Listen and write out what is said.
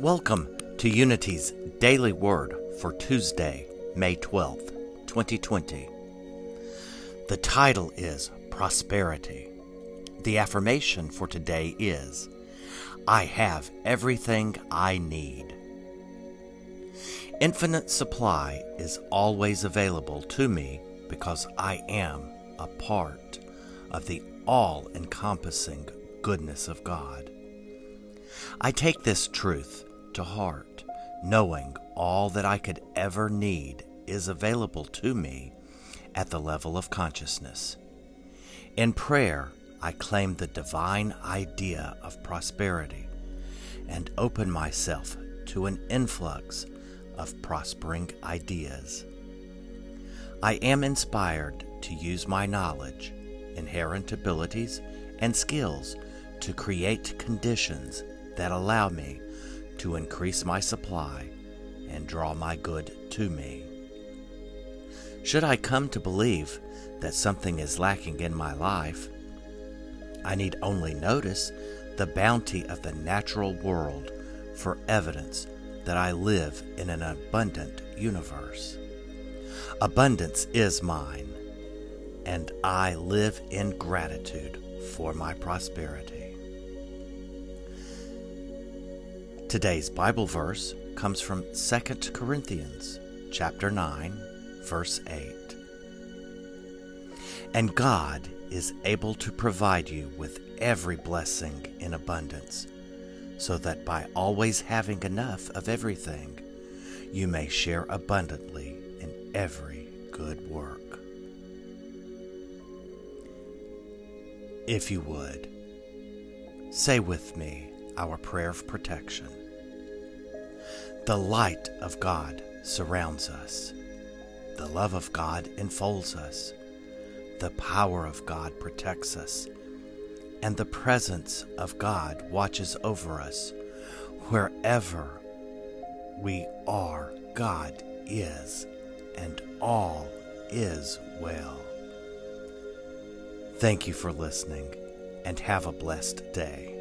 Welcome to Unity's Daily Word for Tuesday, May 12th, 2020. The title is Prosperity. The affirmation for today is I have everything I need. Infinite supply is always available to me because I am a part of the all encompassing goodness of God. I take this truth to heart, knowing all that I could ever need is available to me at the level of consciousness. In prayer, I claim the divine idea of prosperity and open myself to an influx of prospering ideas. I am inspired to use my knowledge, inherent abilities, and skills to create conditions that allow me to increase my supply and draw my good to me. Should I come to believe that something is lacking in my life, I need only notice the bounty of the natural world for evidence that I live in an abundant universe. Abundance is mine, and I live in gratitude for my prosperity. Today's Bible verse comes from 2 Corinthians chapter 9 verse 8. And God is able to provide you with every blessing in abundance, so that by always having enough of everything, you may share abundantly in every good work. If you would, say with me our prayer of protection. The light of God surrounds us. The love of God enfolds us. The power of God protects us. And the presence of God watches over us. Wherever we are, God is, and all is well. Thank you for listening, and have a blessed day.